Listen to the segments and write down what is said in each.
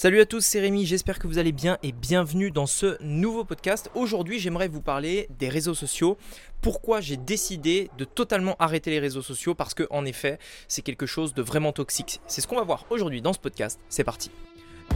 Salut à tous, c'est Rémi, j'espère que vous allez bien et bienvenue dans ce nouveau podcast. Aujourd'hui, j'aimerais vous parler des réseaux sociaux. Pourquoi j'ai décidé de totalement arrêter les réseaux sociaux? Parce que en effet, c'est quelque chose de vraiment toxique. C'est ce qu'on va voir aujourd'hui dans ce podcast. C'est parti.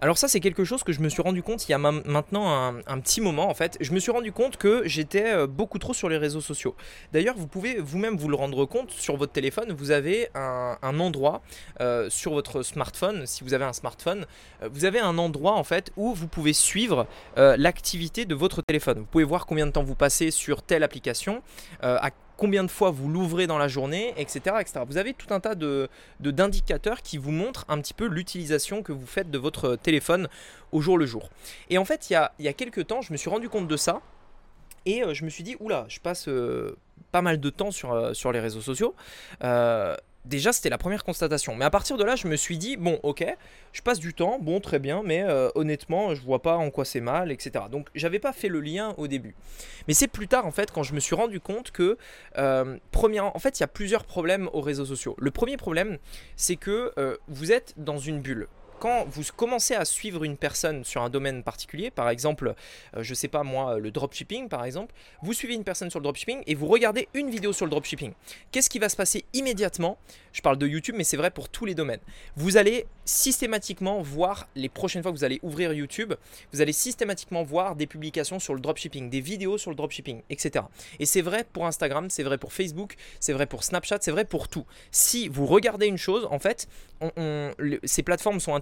Alors ça c'est quelque chose que je me suis rendu compte il y a maintenant un, petit moment en fait. Je me suis rendu compte que j'étais euh, beaucoup trop sur les réseaux sociaux. D'ailleurs vous pouvez vous-même vous le rendre compte sur votre téléphone. Vous avez un, endroit euh, sur votre smartphone, si vous avez un smartphone, euh, vous avez un endroit en fait où vous pouvez suivre l'activité de votre téléphone. Vous pouvez voir combien de temps vous passez sur telle application, combien de fois vous l'ouvrez dans la journée, etc., etc. Vous avez tout un tas de, d'indicateurs qui vous montrent un petit peu l'utilisation que vous faites de votre téléphone au jour le jour. Et en fait, il y a, il y a quelques temps, je me suis rendu compte de ça. Et euh, je me suis dit, oula, je passe euh, pas mal de temps sur, euh, sur les réseaux sociaux. Déjà, c'était la première constatation. Mais à partir de là, je me suis dit, bon, ok, je passe du temps, bon, très bien, mais euh, honnêtement, je vois pas en quoi c'est mal, etc. Donc, j'avais pas fait le lien au début. Mais c'est plus tard, en fait, quand je me suis rendu compte que, euh, en fait, il y a plusieurs problèmes aux réseaux sociaux. Le premier problème, c'est que euh, vous êtes dans une bulle quand vous commencez à suivre une personne sur un domaine particulier, par exemple, je euh, je sais pas moi, le dropshipping par exemple, vous suivez une personne sur le dropshipping et vous regardez une vidéo sur le dropshipping. Qu'est-ce qui va se passer immédiatement? Je parle de YouTube, mais c'est vrai pour tous les domaines. Vous allez systématiquement voir les prochaines fois que vous allez ouvrir YouTube, vous allez systématiquement voir des publications sur le dropshipping, des vidéos sur le dropshipping, etc. Et c'est vrai pour Instagram, c'est vrai pour Facebook, c'est vrai pour Snapchat, c'est vrai pour tout. Si vous regardez une chose, en fait, ces plateformes sont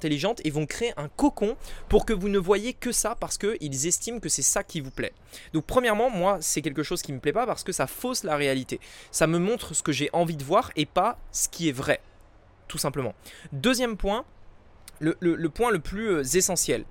et vont créer un cocon pour que vous ne voyez que ça parce qu'ils estiment que c'est ça qui vous plaît. Donc premièrement, moi, c'est quelque chose qui me plaît pas parce que ça fausse la réalité. Ça me montre ce que j'ai envie de voir et pas ce qui est vrai. Tout simplement. Deuxième point, le point le plus euh, essentiel.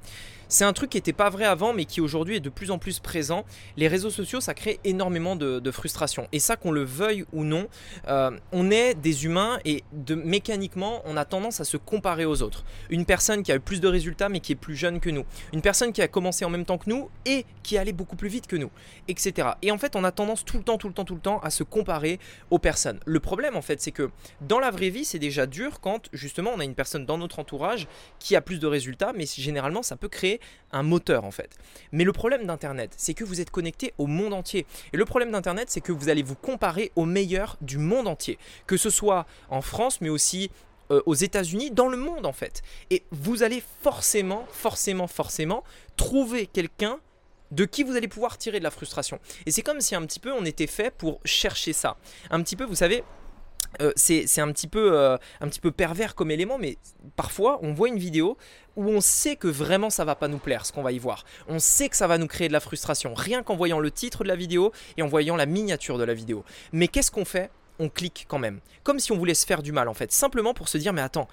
C'est un truc qui n'était pas vrai avant, mais qui aujourd'hui est de plus en plus présent. Les réseaux sociaux, ça crée énormément de, frustration. Et ça, qu'on le veuille ou non, euh, on est des humains et mécaniquement, on a tendance à se comparer aux autres. Une personne qui a eu plus de résultats, mais qui est plus jeune que nous. Une personne qui a commencé en même temps que nous et qui allait beaucoup plus vite que nous, etc. Et en fait, on a tendance tout le temps, tout le temps, tout le temps à se comparer aux personnes. Le problème, en fait, c'est que dans la vraie vie, c'est déjà dur quand justement on a une personne dans notre entourage qui a plus de résultats, mais généralement, ça peut créer un moteur en fait. Mais le problème d'Internet, c'est que vous êtes connecté au monde entier. Et le problème d'Internet, c'est que vous allez vous comparer aux meilleurs du monde entier. Que ce soit en France, mais aussi euh, aux États-Unis, dans le monde en fait. Et vous allez forcément, forcément, forcément trouver quelqu'un de qui vous allez pouvoir tirer de la frustration. Et c'est comme si un petit peu on était fait pour chercher ça. Un petit peu, vous savez, euh, c'est un, petit peu, euh, un petit peu pervers comme élément, mais parfois on voit une vidéo où on sait que vraiment ça va pas nous plaire ce qu'on va y voir. On sait que ça va nous créer de la frustration, rien qu'en voyant le titre de la vidéo et en voyant la miniature de la vidéo. Mais qu'est-ce qu'on fait? On clique quand même. Comme si on voulait se faire du mal en fait. Simplement pour se dire mais attends,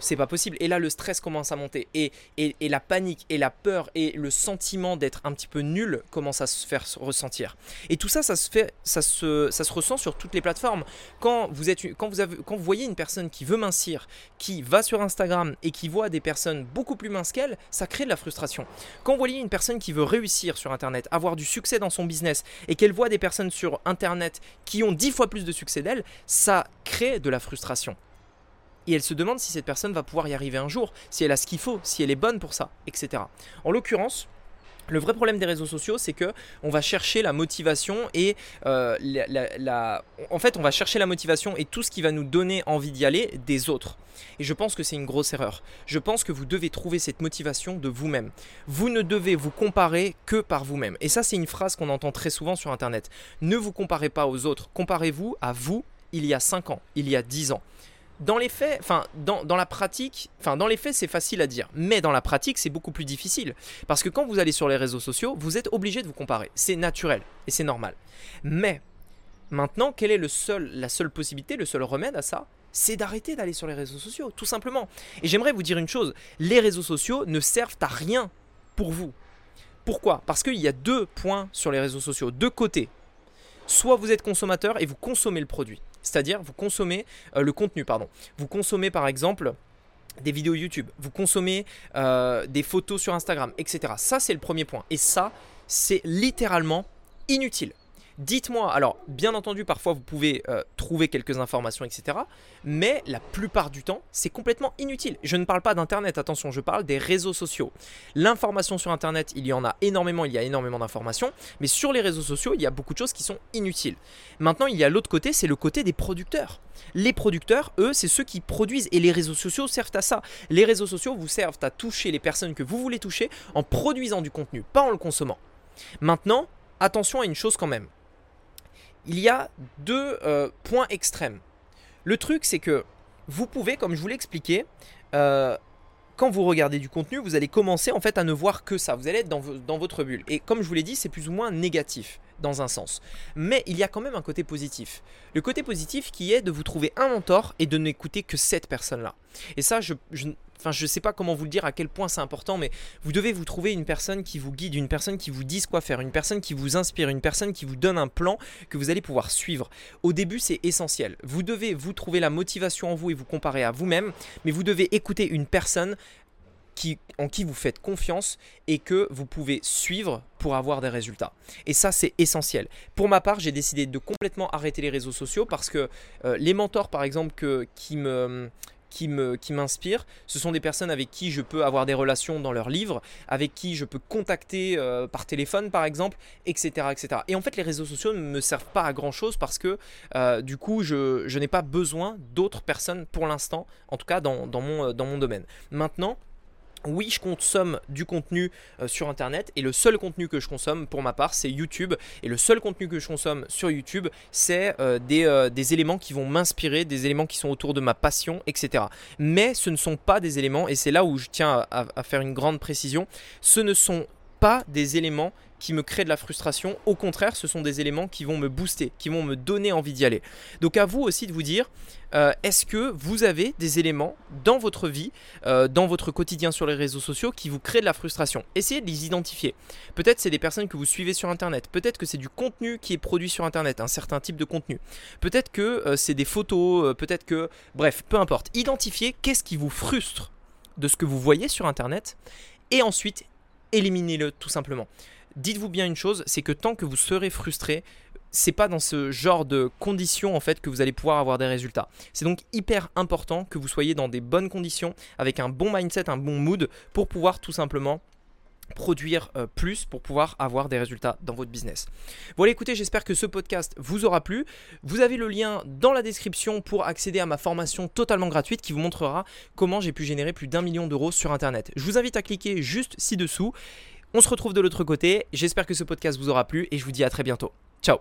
c'est pas possible. Et là le stress commence à monter. Et, et, la panique et la peur et le sentiment d'être un petit peu nul commence à se faire ressentir. Et tout ça, ça se, fait, ça se, ça se ressent sur toutes les plateformes. Quand vous, êtes, quand, vous avez, quand vous voyez une personne qui veut mincir, qui va sur Instagram et qui voit des personnes beaucoup plus minces qu'elle, ça crée de la frustration. Quand vous voyez une personne qui veut réussir sur Internet, avoir du succès dans son business et qu'elle voit des personnes sur Internet qui ont dix fois plus de succès, c'est d'elle, ça crée de la frustration. Et elle se demande si cette personne va pouvoir y arriver un jour, si elle a ce qu'il faut, si elle est bonne pour ça, etc. En l'occurrence, le vrai problème des réseaux sociaux, c'est que on va chercher la motivation et euh, en fait, on va chercher la motivation et tout ce qui va nous donner envie d'y aller des autres. Et je pense que c'est une grosse erreur. Je pense que vous devez trouver cette motivation de vous-même. Vous ne devez vous comparer que par vous-même. Et ça, c'est une phrase qu'on entend très souvent sur Internet. Ne vous comparez pas aux autres. Comparez-vous à vous il y a 5 ans, il y a 10 ans dans les faits, dans, la pratique, c'est facile à dire, mais dans la pratique c'est beaucoup plus difficile. Parce que quand vous allez sur les réseaux sociaux, vous êtes obligé de vous comparer. C'est naturel et c'est normal. Mais maintenant, quelle est seul, la seule possibilité, le seul remède à ça? C'est d'arrêter d'aller sur les réseaux sociaux, tout simplement. Et j'aimerais vous dire une chose, les réseaux sociaux ne servent à rien pour vous. Pourquoi? Parce qu'il y a deux points sur les réseaux sociaux, deux côtés. Soit vous êtes consommateur et vous consommez le produit. C'est-à-dire, vous consommez euh, le contenu, pardon. Vous consommez par exemple des vidéos YouTube, vous consommez euh, des photos sur Instagram, etc. Ça, c'est le premier point. Et ça, c'est littéralement inutile. Dites-moi, alors bien entendu, parfois vous pouvez euh, trouver quelques informations, etc. Mais la plupart du temps, c'est complètement inutile. Je ne parle pas d'Internet, attention, je parle des réseaux sociaux. L'information sur Internet, il y en a énormément, il y a énormément d'informations. Mais sur les réseaux sociaux, il y a beaucoup de choses qui sont inutiles. Maintenant, il y a l'autre côté, c'est le côté des producteurs. Les producteurs, eux, c'est ceux qui produisent. Et les réseaux sociaux servent à ça. Les réseaux sociaux vous servent à toucher les personnes que vous voulez toucher en produisant du contenu, pas en le consommant. Maintenant, attention à une chose quand même il y a deux euh, points extrêmes. Le truc, c'est que vous pouvez, comme je vous l'ai expliqué, euh, quand vous regardez du contenu, vous allez commencer en fait à ne voir que ça. Vous allez être dans, dans votre bulle. Et comme je vous l'ai dit, c'est plus ou moins négatif dans un sens. Mais il y a quand même un côté positif. Le côté positif qui est de vous trouver un mentor et de n'écouter que cette personne-là. Et ça, je, je enfin je sais pas comment vous le dire à quel point c'est important, mais vous devez vous trouver une personne qui vous guide, une personne qui vous dise quoi faire, une personne qui vous inspire, une personne qui vous donne un plan que vous allez pouvoir suivre. Au début, c'est essentiel. Vous devez vous trouver la motivation en vous et vous comparer à vous-même, mais vous devez écouter une personne en qui vous faites confiance et que vous pouvez suivre pour avoir des résultats. Et ça, c'est essentiel. Pour ma part, j'ai décidé de complètement arrêter les réseaux sociaux parce que euh, les mentors, par exemple, qui me qui qui m'inspirent. Ce sont des personnes avec qui je peux avoir des relations dans leurs livres, avec qui je peux contacter euh, par téléphone par exemple, etc., etc. Et en fait, les réseaux sociaux ne me servent pas à grand chose parce que euh, du coup, je, je n'ai pas besoin d'autres personnes pour l'instant, en tout cas dans, dans, mon, dans mon domaine. Maintenant, oui, je consomme du contenu euh, sur Internet et le seul contenu que je consomme pour ma part, c'est YouTube. Et le seul contenu que je consomme sur YouTube, c'est euh, euh, des, éléments qui vont m'inspirer, des éléments qui sont autour de ma passion, etc. Mais ce ne sont pas des éléments, et c'est là où je tiens à faire une grande précision, ce ne sont pas des éléments qui me créent de la frustration. Au contraire, ce sont des éléments qui vont me booster, qui vont me donner envie d'y aller. Donc à vous aussi de vous dire, euh, est-ce que vous avez des éléments dans votre vie, euh, dans votre quotidien sur les réseaux sociaux qui vous créent de la frustration? Essayez de les identifier. Peut-être c'est des personnes que vous suivez sur Internet, peut-être que c'est du contenu qui est produit sur Internet, un certain type de contenu. Peut-être que euh, c'est des photos, peut-être que... Bref, peu importe. Identifiez qu'est-ce qui vous frustre de ce que vous voyez sur Internet et ensuite éliminez-le tout simplement dites-vous bien une chose, c'est que tant que vous serez frustré, c'est pas dans ce genre de conditions en fait que vous allez pouvoir avoir des résultats. C'est donc hyper important que vous soyez dans des bonnes conditions, avec un bon mindset, un bon mood, pour pouvoir tout simplement produire euh, plus pour pouvoir avoir des résultats dans votre business. Voilà, écoutez, j'espère que ce podcast vous aura plu. Vous avez le lien dans la description pour accéder à ma formation totalement gratuite qui vous montrera comment j'ai pu générer plus d'un million d'euros sur Internet. Je vous invite à cliquer juste ci-dessous on se retrouve de l'autre côté. J'espère que ce podcast vous aura plu et je vous dis à très bientôt. Ciao